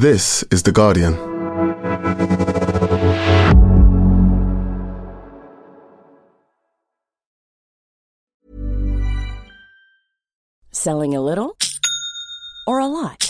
This is The Guardian. Selling a little or a lot?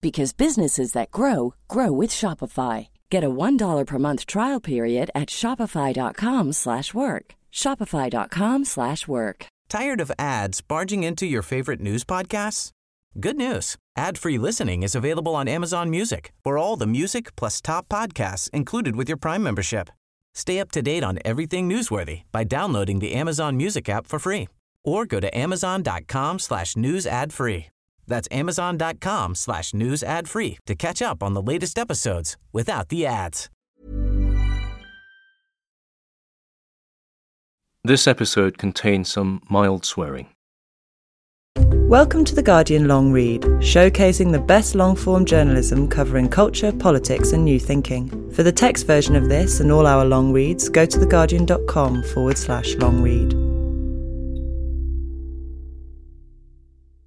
because businesses that grow grow with Shopify. Get a $1 per month trial period at shopify.com/work. shopify.com/work. Tired of ads barging into your favorite news podcasts? Good news. Ad-free listening is available on Amazon Music. For all the music plus top podcasts included with your Prime membership. Stay up to date on everything newsworthy by downloading the Amazon Music app for free or go to amazon.com slash news ad free. That's amazon.com slash news ad free to catch up on the latest episodes without the ads. This episode contains some mild swearing. Welcome to The Guardian Long Read, showcasing the best long form journalism covering culture, politics, and new thinking. For the text version of this and all our long reads, go to theguardian.com forward slash long read.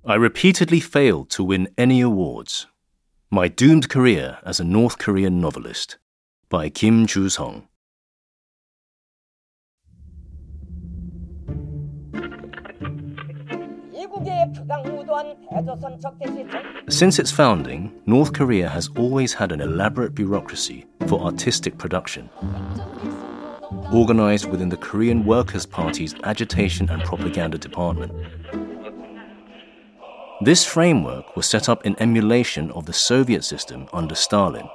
I repeatedly failed to win any awards. My doomed career as a North Korean novelist by Kim Ju-sŏng. Since its founding, North Korea has always had an elaborate bureaucracy for artistic production, organized within the Korean Workers' Party's Agitation and Propaganda Department. This framework was set up in emulation of the Soviet system under Stalin.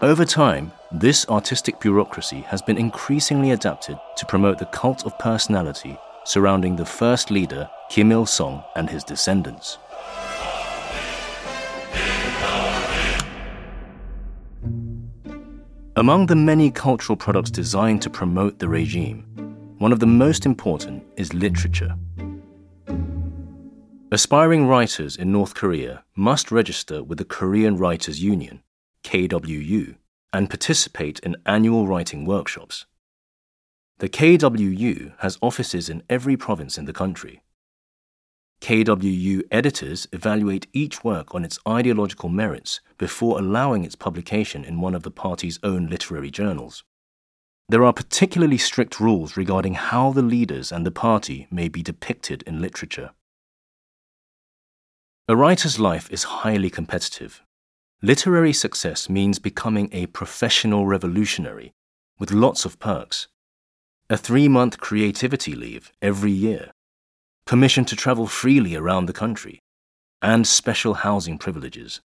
Over time, this artistic bureaucracy has been increasingly adapted to promote the cult of personality surrounding the first leader, Kim Il sung, and his descendants. Among the many cultural products designed to promote the regime, one of the most important is literature. Aspiring writers in North Korea must register with the Korean Writers Union, KWU, and participate in annual writing workshops. The KWU has offices in every province in the country. KWU editors evaluate each work on its ideological merits before allowing its publication in one of the party's own literary journals. There are particularly strict rules regarding how the leaders and the party may be depicted in literature. A writer's life is highly competitive. Literary success means becoming a professional revolutionary with lots of perks. A three month creativity leave every year permission to travel freely around the country, and special housing privileges.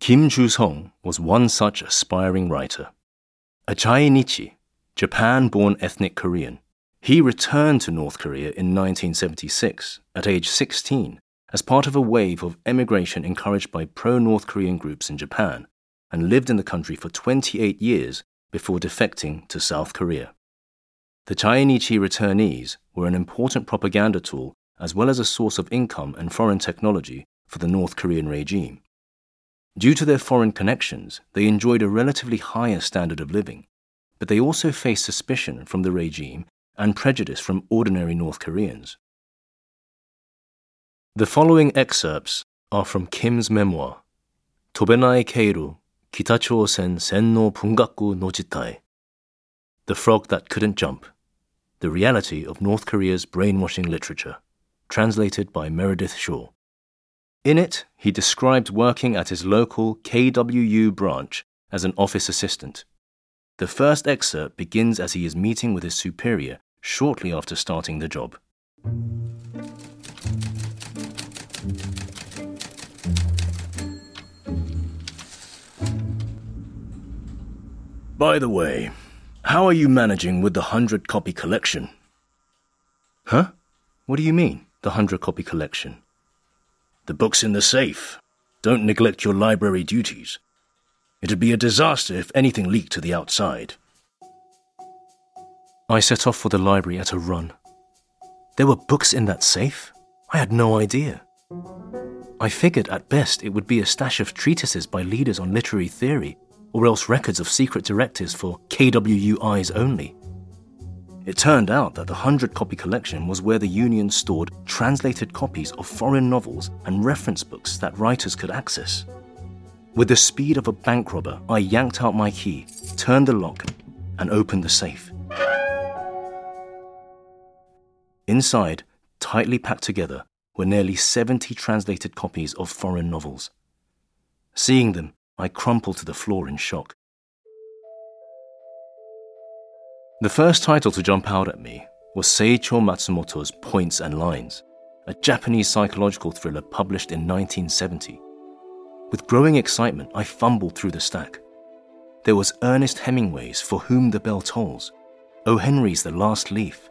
Kim Ju-sŏng was one such aspiring writer. A Zainichi, Japan-born ethnic Korean, he returned to North Korea in 1976 at age 16 as part of a wave of emigration encouraged by pro-North Korean groups in Japan and lived in the country for 28 years before defecting to South Korea. The Zainichi returnees were an important propaganda tool as well as a source of income and foreign technology for the North Korean regime. Due to their foreign connections, they enjoyed a relatively higher standard of living, but they also faced suspicion from the regime and prejudice from ordinary North Koreans. The following excerpts are from Kim's memoir, Tobenai Kaeru, Kitachosen Senno Bungaku no Jittai, The Frog That Couldn't Jump, The Reality of North Korea's Brainwashing Literature, translated by Meredith Shaw. In it, he described working at his local KWU branch as an office assistant. The first excerpt begins as he is meeting with his superior shortly after starting the job. By the way, how are you managing with the 100 copy collection? Huh? What do you mean, the 100 copy collection? The books in the safe. Don't neglect your library duties. It'd be a disaster if anything leaked to the outside. I set off for the library at a run. There were books in that safe? I had no idea. I figured at best it would be a stash of treatises by leaders on literary theory, or else records of secret directives for KWUIs only. It turned out that the 100 copy collection was where the Union stored translated copies of foreign novels and reference books that writers could access. With the speed of a bank robber, I yanked out my key, turned the lock, and opened the safe. Inside, tightly packed together, were nearly 70 translated copies of foreign novels. Seeing them, I crumpled to the floor in shock. The first title to jump out at me was Seicho Matsumoto's Points and Lines, a Japanese psychological thriller published in 1970. With growing excitement, I fumbled through the stack. There was Ernest Hemingway's For Whom the Bell Tolls, O. Henry's The Last Leaf,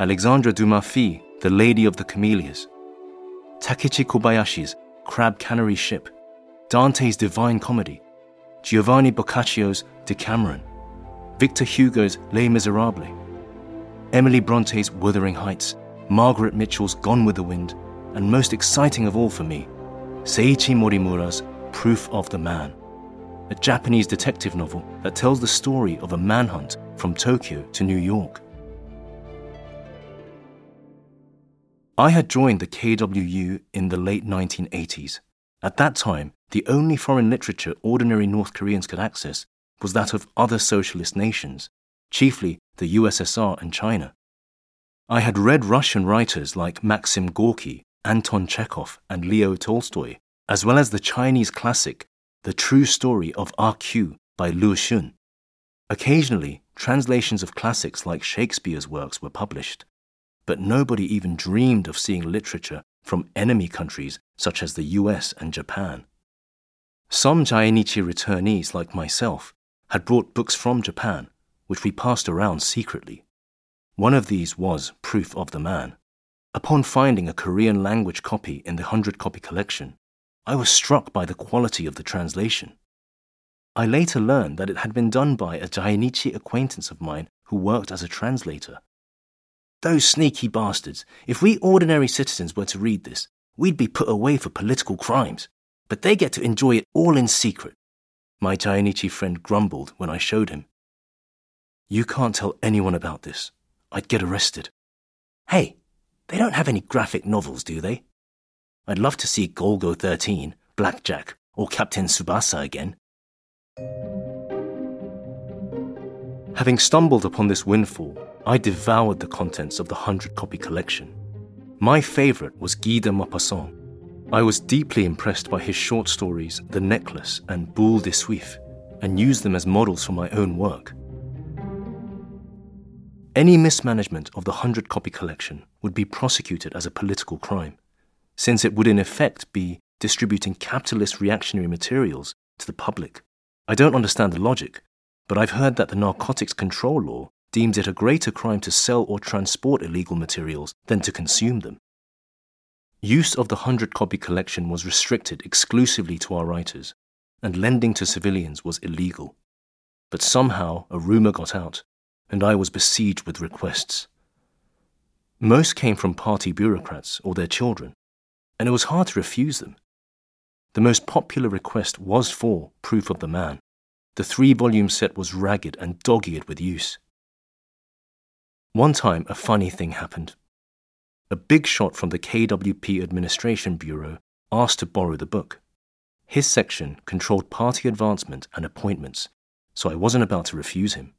Alexandre Dumas' The Lady of the Camellias, Takiji Kobayashi's Crab Cannery Ship, Dante's Divine Comedy, Giovanni Boccaccio's Decameron, Victor Hugo's Les Miserables, Emily Bronte's Wuthering Heights, Margaret Mitchell's Gone with the Wind, and most exciting of all for me, Seiichi Morimura's Proof of the Man, a Japanese detective novel that tells the story of a manhunt from Tokyo to New York. I had joined the KWU in the late 1980s. At that time, the only foreign literature ordinary North Koreans could access was that of other socialist nations, chiefly the USSR and China. I had read Russian writers like Maxim Gorky, Anton Chekhov, and Leo Tolstoy, as well as the Chinese classic The True Story of R.Q. by Lu Xun. Occasionally, translations of classics like Shakespeare's works were published, but nobody even dreamed of seeing literature from enemy countries such as the US and Japan. Some Zainichi returnees like myself had brought books from Japan, which we passed around secretly. One of these was Proof of the Man. Upon finding a Korean language copy in the 100 copy collection, I was struck by the quality of the translation. I later learned that it had been done by a Zainichi acquaintance of mine who worked as a translator. Those sneaky bastards, if we ordinary citizens were to read this, we'd be put away for political crimes, but they get to enjoy it all in secret my Zainichi friend grumbled when I showed him. You can't tell anyone about this. I'd get arrested. Hey, they don't have any graphic novels, do they? I'd love to see Golgo 13, Blackjack, or Captain Tsubasa again. Having stumbled upon this windfall, I devoured the contents of the 100 copy collection. My favourite was Guy de Maupassant, I was deeply impressed by his short stories, The Necklace and Boule de Suif, and used them as models for my own work. Any mismanagement of the 100 copy collection would be prosecuted as a political crime, since it would in effect be distributing capitalist reactionary materials to the public. I don't understand the logic, but I've heard that the Narcotics Control Law deems it a greater crime to sell or transport illegal materials than to consume them. Use of the 100 copy collection was restricted exclusively to our writers, and lending to civilians was illegal. But somehow a rumour got out, and I was besieged with requests. Most came from party bureaucrats or their children, and it was hard to refuse them. The most popular request was for Proof of the Man. The three volume set was ragged and dog eared with use. One time, a funny thing happened. A big shot from the KWP Administration Bureau asked to borrow the book. His section controlled party advancement and appointments, so I wasn't about to refuse him.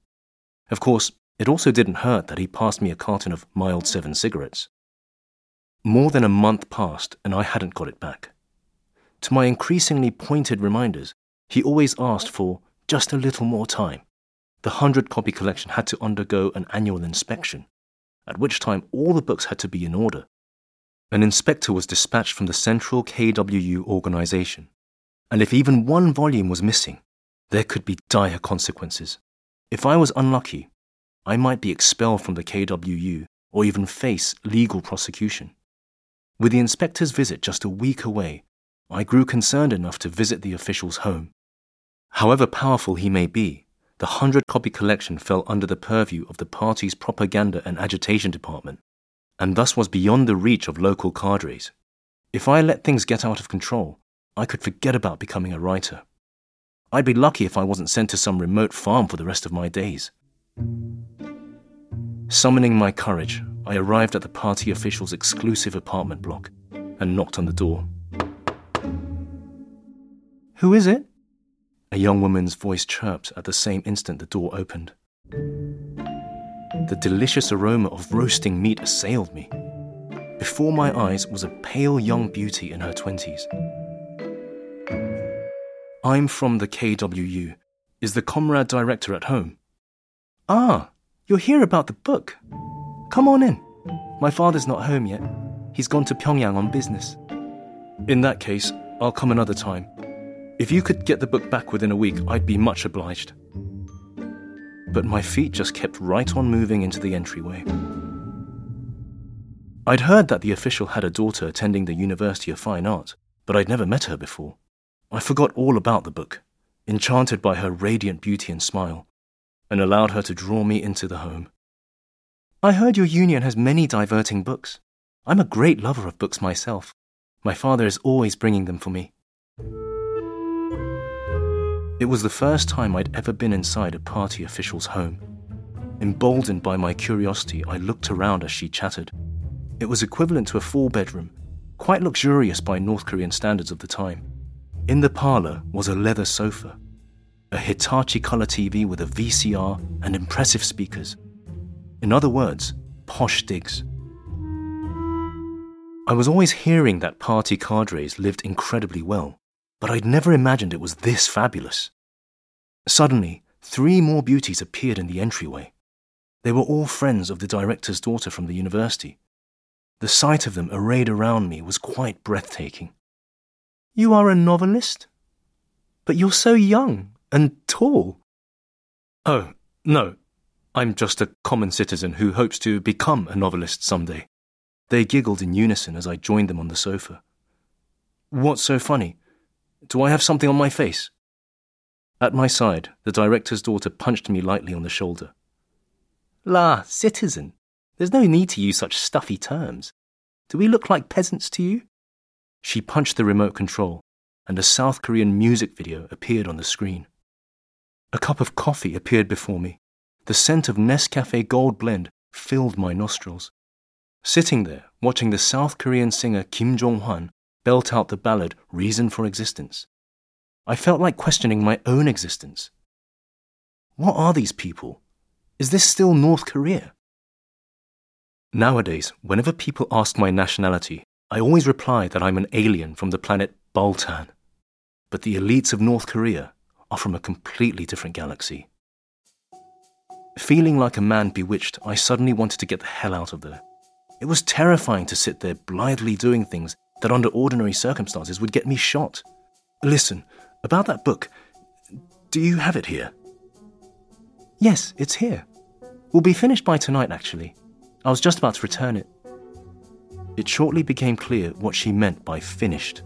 Of course, it also didn't hurt that he passed me a carton of mild 7 cigarettes. More than a month passed and I hadn't got it back. To my increasingly pointed reminders, he always asked for just a little more time. The 100 copy collection had to undergo an annual inspection at which time all the books had to be in order. An inspector was dispatched from the central KWU organization, and if even one volume was missing, there could be dire consequences. If I was unlucky, I might be expelled from the KWU or even face legal prosecution. With the inspector's visit just a week away, I grew concerned enough to visit the official's home. However powerful he may be, the 100 copy collection fell under the purview of the party's propaganda and agitation department, and thus was beyond the reach of local cadres. If I let things get out of control, I could forget about becoming a writer. I'd be lucky if I wasn't sent to some remote farm for the rest of my days. Summoning my courage, I arrived at the party official's exclusive apartment block and knocked on the door. Who is it? A young woman's voice chirped at the same instant the door opened. The delicious aroma of roasting meat assailed me. Before my eyes was a pale young beauty in her twenties. I'm from the KWU. Is the comrade director at home? Ah, you're here about the book. Come on in. My father's not home yet. He's gone to Pyongyang on business. In that case, I'll come another time. If you could get the book back within a week, I'd be much obliged. But my feet just kept right on moving into the entryway. I'd heard that the official had a daughter attending the University of Fine Art, but I'd never met her before. I forgot all about the book, enchanted by her radiant beauty and smile, and allowed her to draw me into the home. I heard your union has many diverting books. I'm a great lover of books myself. My father is always bringing them for me. It was the first time I'd ever been inside a party official's home. Emboldened by my curiosity, I looked around as she chattered. It was equivalent to a four bedroom, quite luxurious by North Korean standards of the time. In the parlor was a leather sofa, a Hitachi color TV with a VCR and impressive speakers. In other words, posh digs. I was always hearing that party cadres lived incredibly well, but I'd never imagined it was this fabulous. Suddenly, three more beauties appeared in the entryway. They were all friends of the director's daughter from the university. The sight of them arrayed around me was quite breathtaking. You are a novelist? But you're so young and tall. Oh, no. I'm just a common citizen who hopes to become a novelist someday. They giggled in unison as I joined them on the sofa. What's so funny? Do I have something on my face? At my side, the director's daughter punched me lightly on the shoulder. La, citizen. There's no need to use such stuffy terms. Do we look like peasants to you? She punched the remote control, and a South Korean music video appeared on the screen. A cup of coffee appeared before me. The scent of Nescafe Gold Blend filled my nostrils. Sitting there, watching the South Korean singer Kim Jong Hwan belt out the ballad Reason for Existence. I felt like questioning my own existence. What are these people? Is this still North Korea? Nowadays, whenever people ask my nationality, I always reply that I'm an alien from the planet Baltan. But the elites of North Korea are from a completely different galaxy. Feeling like a man bewitched, I suddenly wanted to get the hell out of there. It was terrifying to sit there blithely doing things that under ordinary circumstances would get me shot. Listen, about that book, do you have it here? Yes, it's here. We'll be finished by tonight, actually. I was just about to return it. It shortly became clear what she meant by finished.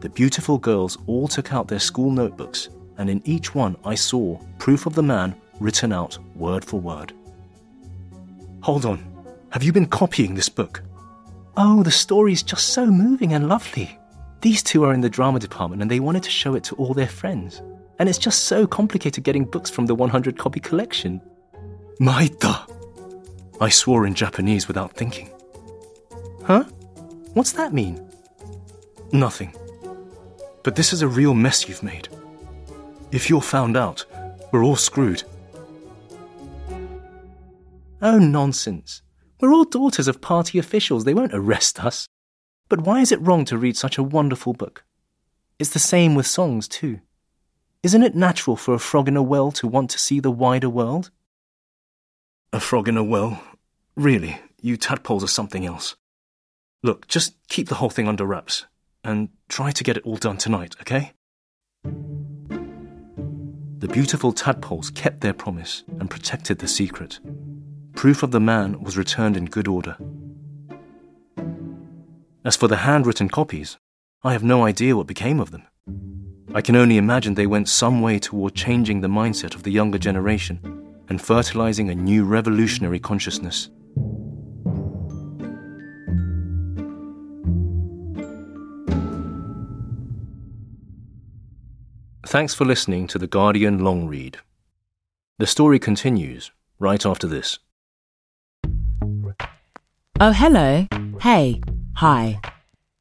The beautiful girls all took out their school notebooks, and in each one I saw proof of the man written out word for word. Hold on, have you been copying this book? Oh, the story's just so moving and lovely. These two are in the drama department and they wanted to show it to all their friends. And it's just so complicated getting books from the 100 copy collection. Maitta! I swore in Japanese without thinking. Huh? What's that mean? Nothing. But this is a real mess you've made. If you're found out, we're all screwed. Oh, nonsense. We're all daughters of party officials. They won't arrest us. But why is it wrong to read such a wonderful book? It's the same with songs, too. Isn't it natural for a frog in a well to want to see the wider world? A frog in a well? Really, you tadpoles are something else. Look, just keep the whole thing under wraps and try to get it all done tonight, okay? The beautiful tadpoles kept their promise and protected the secret. Proof of the man was returned in good order. As for the handwritten copies, I have no idea what became of them. I can only imagine they went some way toward changing the mindset of the younger generation and fertilizing a new revolutionary consciousness. Thanks for listening to The Guardian Long Read. The story continues right after this. Oh, hello. Hey. Hi.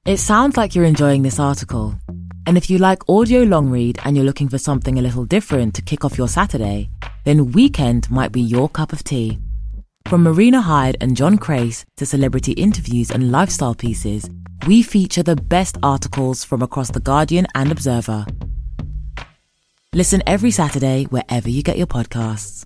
It sounds like you're enjoying this article. And if you like audio long read and you're looking for something a little different to kick off your Saturday, then Weekend might be your cup of tea. From Marina Hyde and John Crace to celebrity interviews and lifestyle pieces, we feature the best articles from across The Guardian and Observer. Listen every Saturday wherever you get your podcasts.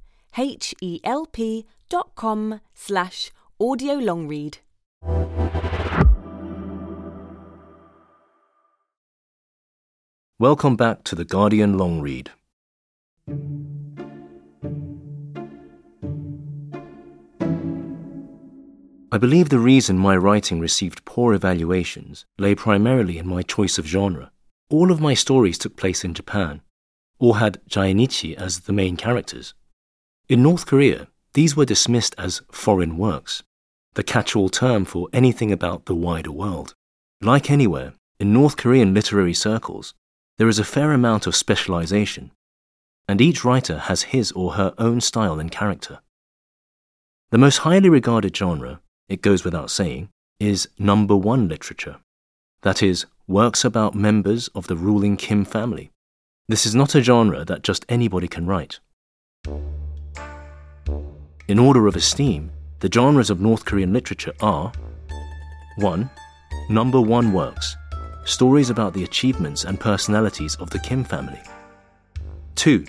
H-E-L-P dot com slash audiolongread. Welcome back to The Guardian Long Read. I believe the reason my writing received poor evaluations lay primarily in my choice of genre. All of my stories took place in Japan, or had Zainichi as the main characters. In North Korea, these were dismissed as foreign works, the catch all term for anything about the wider world. Like anywhere, in North Korean literary circles, there is a fair amount of specialization, and each writer has his or her own style and character. The most highly regarded genre, it goes without saying, is number one literature. That is, works about members of the ruling Kim family. This is not a genre that just anybody can write. In order of esteem, the genres of North Korean literature are 1. Number one works stories about the achievements and personalities of the Kim family. 2.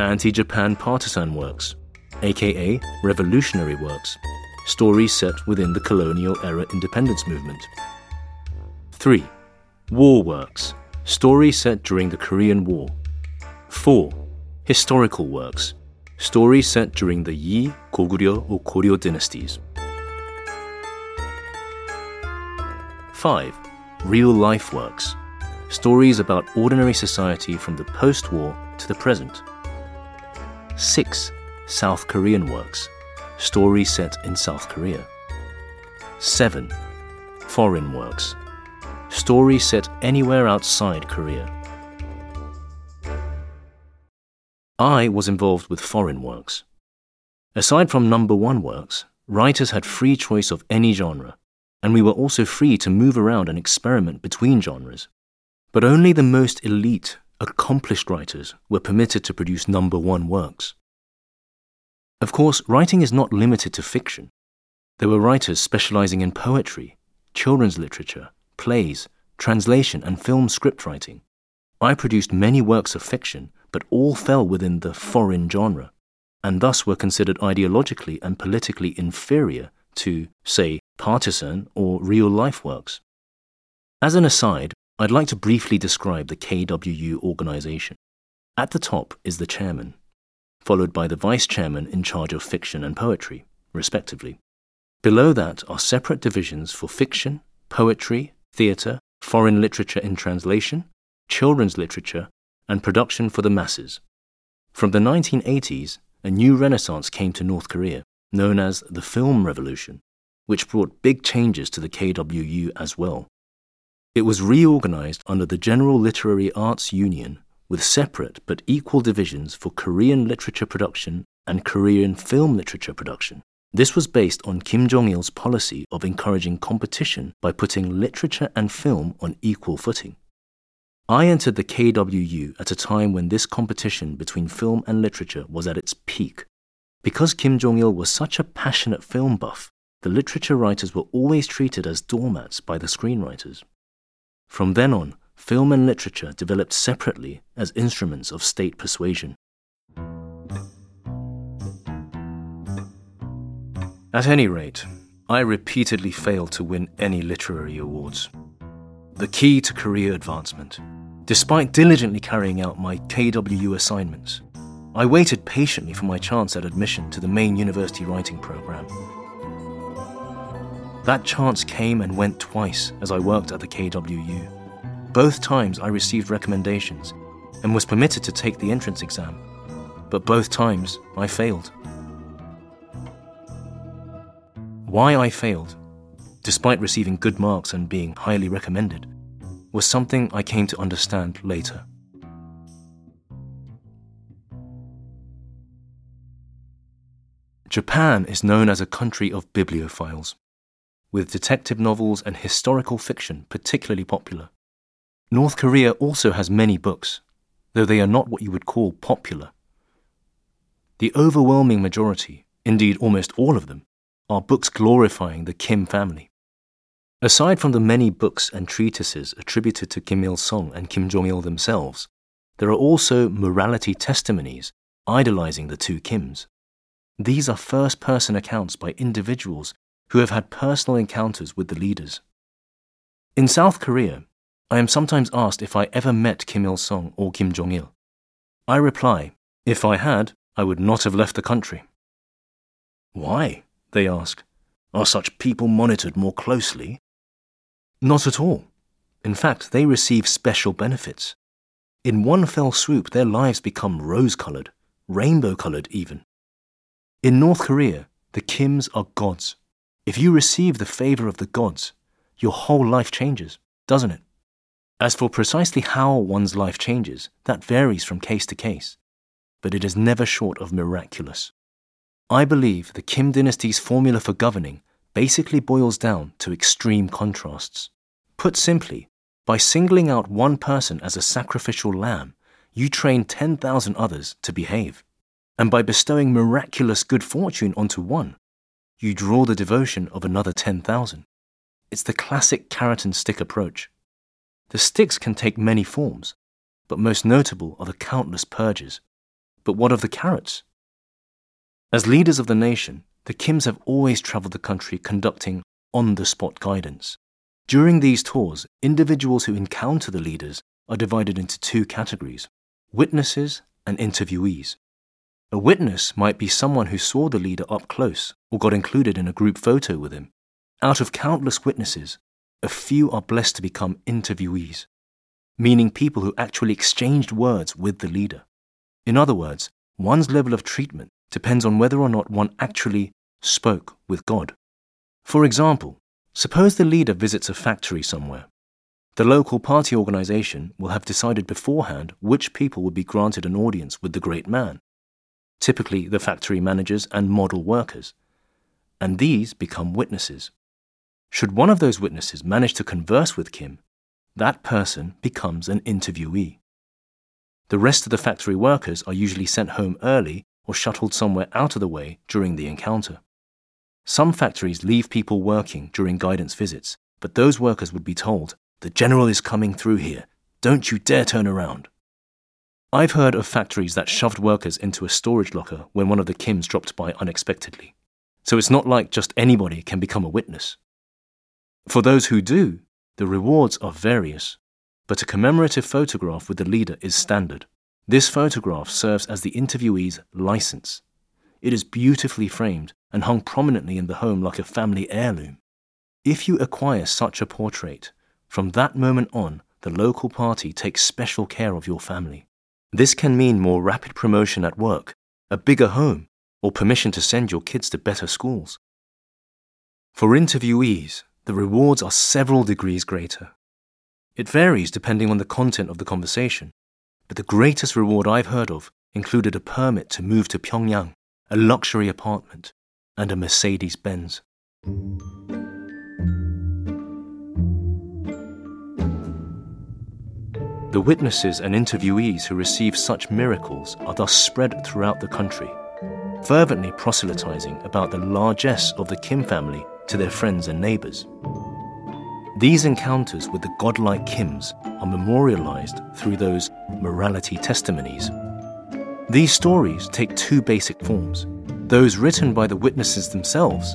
Anti Japan partisan works, aka revolutionary works, stories set within the colonial era independence movement. 3. War works, stories set during the Korean War. 4. Historical works, stories set during the Yi, Goguryeo, or Koryo dynasties. 5 real life works, stories about ordinary society from the post war to the present. 6. South Korean works, stories set in South Korea. 7. Foreign works, stories set anywhere outside Korea. I was involved with foreign works. Aside from number one works, writers had free choice of any genre and we were also free to move around and experiment between genres. But only the most elite, accomplished writers were permitted to produce number one works. Of course, writing is not limited to fiction. There were writers specializing in poetry, children's literature, plays, translation, and film script writing. I produced many works of fiction, but all fell within the foreign genre, and thus were considered ideologically and politically inferior to, say, partisan or real life works. As an aside, I'd like to briefly describe the KWU organization. At the top is the chairman, followed by the vice chairman in charge of fiction and poetry, respectively. Below that are separate divisions for fiction, poetry, theatre, foreign literature in translation, children's literature, and production for the masses. From the 1980s, a new renaissance came to North Korea, known as the Film Revolution, which brought big changes to the KWU as well. It was reorganized under the General Literary Arts Union with separate but equal divisions for Korean literature production and Korean film literature production. This was based on Kim Jong il's policy of encouraging competition by putting literature and film on equal footing. I entered the KWU at a time when this competition between film and literature was at its peak. Because Kim Jong il was such a passionate film buff, the literature writers were always treated as doormats by the screenwriters. From then on, film and literature developed separately as instruments of state persuasion. At any rate, I repeatedly failed to win any literary awards. The key to career advancement. Despite diligently carrying out my KWU assignments, I waited patiently for my chance at admission to the main university writing program. That chance came and went twice as I worked at the KWU. Both times I received recommendations and was permitted to take the entrance exam, but both times I failed. Why I failed, despite receiving good marks and being highly recommended, was something I came to understand later. Japan is known as a country of bibliophiles, with detective novels and historical fiction particularly popular. North Korea also has many books, though they are not what you would call popular. The overwhelming majority, indeed almost all of them, are books glorifying the Kim family. Aside from the many books and treatises attributed to Kim Il sung and Kim Jong il themselves, there are also morality testimonies idolizing the two Kims. These are first person accounts by individuals who have had personal encounters with the leaders. In South Korea, I am sometimes asked if I ever met Kim Il sung or Kim Jong il. I reply, if I had, I would not have left the country. Why? they ask. Are such people monitored more closely? Not at all. In fact, they receive special benefits. In one fell swoop, their lives become rose coloured, rainbow coloured even. In North Korea, the Kims are gods. If you receive the favour of the gods, your whole life changes, doesn't it? As for precisely how one's life changes, that varies from case to case, but it is never short of miraculous. I believe the Kim dynasty's formula for governing basically boils down to extreme contrasts. Put simply, by singling out one person as a sacrificial lamb, you train 10,000 others to behave. And by bestowing miraculous good fortune onto one, you draw the devotion of another 10,000. It's the classic carrot and stick approach. The sticks can take many forms, but most notable are the countless purges. But what of the carrots? As leaders of the nation, the Kims have always traveled the country conducting on the spot guidance. During these tours, individuals who encounter the leaders are divided into two categories witnesses and interviewees. A witness might be someone who saw the leader up close or got included in a group photo with him. Out of countless witnesses, a few are blessed to become interviewees, meaning people who actually exchanged words with the leader. In other words, one's level of treatment depends on whether or not one actually spoke with God. For example, suppose the leader visits a factory somewhere. The local party organization will have decided beforehand which people would be granted an audience with the great man, typically the factory managers and model workers, and these become witnesses. Should one of those witnesses manage to converse with Kim, that person becomes an interviewee. The rest of the factory workers are usually sent home early or shuttled somewhere out of the way during the encounter. Some factories leave people working during guidance visits, but those workers would be told, The general is coming through here. Don't you dare turn around. I've heard of factories that shoved workers into a storage locker when one of the Kims dropped by unexpectedly. So it's not like just anybody can become a witness. For those who do, the rewards are various, but a commemorative photograph with the leader is standard. This photograph serves as the interviewee's license. It is beautifully framed and hung prominently in the home like a family heirloom. If you acquire such a portrait, from that moment on, the local party takes special care of your family. This can mean more rapid promotion at work, a bigger home, or permission to send your kids to better schools. For interviewees, the rewards are several degrees greater. It varies depending on the content of the conversation, but the greatest reward I've heard of included a permit to move to Pyongyang, a luxury apartment, and a Mercedes Benz. The witnesses and interviewees who receive such miracles are thus spread throughout the country, fervently proselytizing about the largesse of the Kim family to their friends and neighbors. These encounters with the godlike Kims are memorialized through those morality testimonies. These stories take two basic forms those written by the witnesses themselves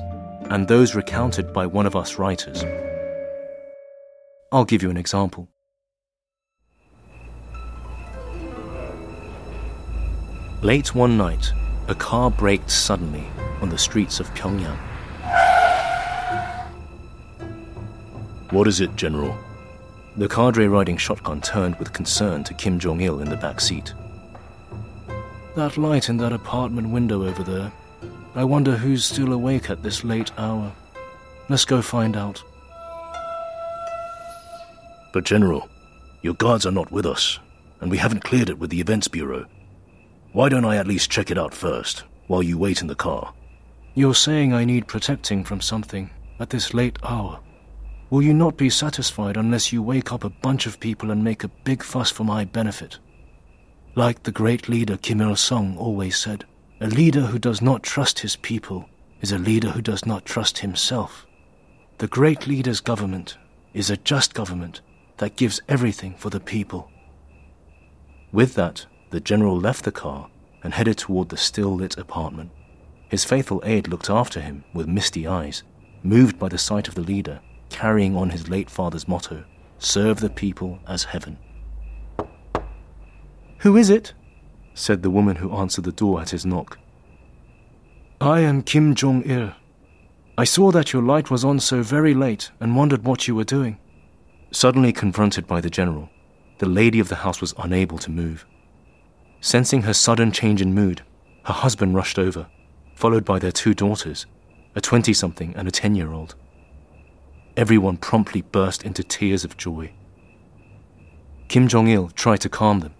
and those recounted by one of us writers. I'll give you an example. Late one night, a car braked suddenly on the streets of Pyongyang. What is it, General? The cadre riding shotgun turned with concern to Kim Jong il in the back seat. That light in that apartment window over there. I wonder who's still awake at this late hour. Let's go find out. But, General, your guards are not with us, and we haven't cleared it with the Events Bureau. Why don't I at least check it out first, while you wait in the car? You're saying I need protecting from something at this late hour. Will you not be satisfied unless you wake up a bunch of people and make a big fuss for my benefit? Like the great leader Kim Il sung always said, a leader who does not trust his people is a leader who does not trust himself. The great leader's government is a just government that gives everything for the people. With that, the general left the car and headed toward the still lit apartment. His faithful aide looked after him with misty eyes, moved by the sight of the leader carrying on his late father's motto serve the people as heaven. Who is it? said the woman who answered the door at his knock. I am Kim Jong il. I saw that your light was on so very late and wondered what you were doing. Suddenly confronted by the general, the lady of the house was unable to move. Sensing her sudden change in mood, her husband rushed over, followed by their two daughters, a 20 something and a 10 year old. Everyone promptly burst into tears of joy. Kim Jong il tried to calm them.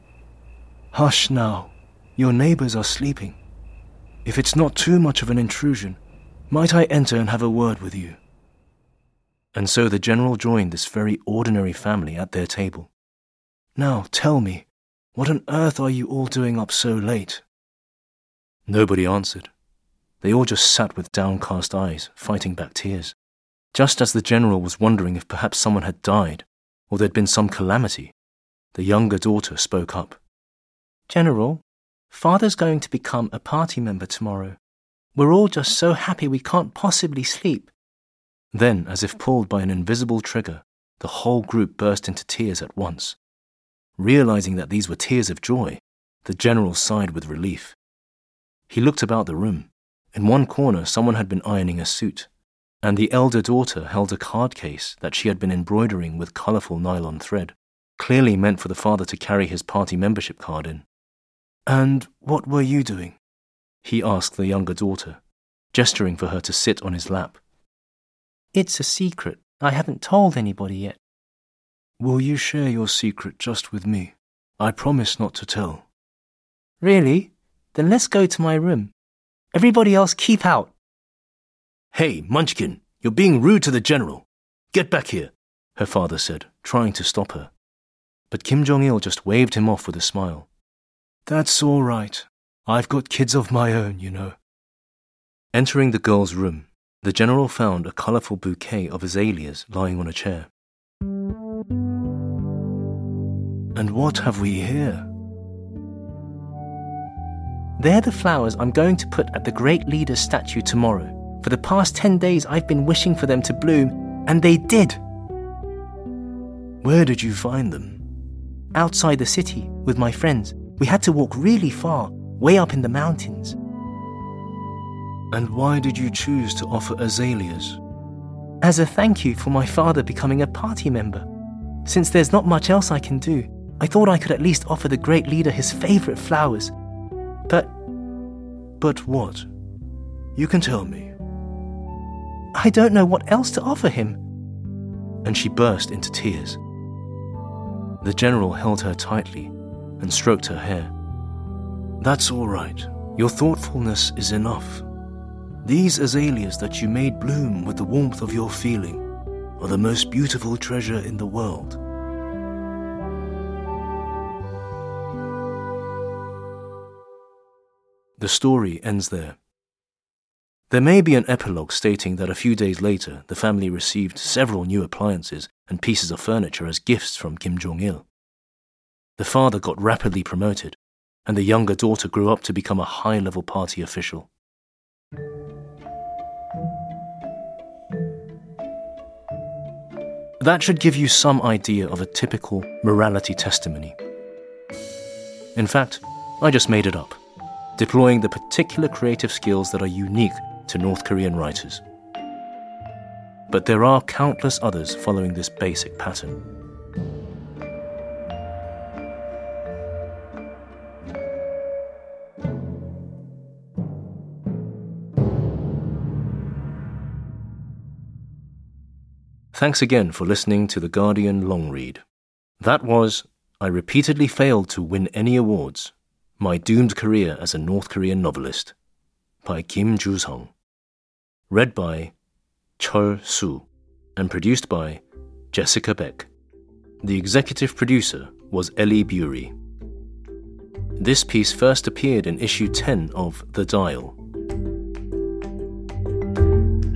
Hush now. Your neighbors are sleeping. If it's not too much of an intrusion, might I enter and have a word with you? And so the general joined this very ordinary family at their table. Now tell me, what on earth are you all doing up so late? Nobody answered. They all just sat with downcast eyes, fighting back tears. Just as the general was wondering if perhaps someone had died or there'd been some calamity, the younger daughter spoke up. General, father's going to become a party member tomorrow. We're all just so happy we can't possibly sleep. Then, as if pulled by an invisible trigger, the whole group burst into tears at once. Realizing that these were tears of joy, the general sighed with relief. He looked about the room. In one corner, someone had been ironing a suit and the elder daughter held a card case that she had been embroidering with colourful nylon thread, clearly meant for the father to carry his party membership card in. And what were you doing? he asked the younger daughter, gesturing for her to sit on his lap. It's a secret. I haven't told anybody yet. Will you share your secret just with me? I promise not to tell. Really? Then let's go to my room. Everybody else keep out. Hey, Munchkin, you're being rude to the general. Get back here, her father said, trying to stop her. But Kim Jong il just waved him off with a smile. That's all right. I've got kids of my own, you know. Entering the girl's room, the general found a colourful bouquet of azaleas lying on a chair. And what have we here? They're the flowers I'm going to put at the great leader's statue tomorrow. For the past 10 days, I've been wishing for them to bloom, and they did. Where did you find them? Outside the city, with my friends. We had to walk really far, way up in the mountains. And why did you choose to offer azaleas? As a thank you for my father becoming a party member. Since there's not much else I can do, I thought I could at least offer the great leader his favourite flowers. But. But what? You can tell me. I don't know what else to offer him. And she burst into tears. The general held her tightly and stroked her hair. That's all right. Your thoughtfulness is enough. These azaleas that you made bloom with the warmth of your feeling are the most beautiful treasure in the world. The story ends there. There may be an epilogue stating that a few days later the family received several new appliances and pieces of furniture as gifts from Kim Jong il. The father got rapidly promoted, and the younger daughter grew up to become a high level party official. That should give you some idea of a typical morality testimony. In fact, I just made it up, deploying the particular creative skills that are unique to North Korean writers. But there are countless others following this basic pattern. Thanks again for listening to The Guardian Long Read. That was I repeatedly failed to win any awards. My doomed career as a North Korean novelist by Kim Ju-sŏng read by Chol Su, and produced by Jessica Beck. The executive producer was Ellie Bury. This piece first appeared in issue 10 of The Dial.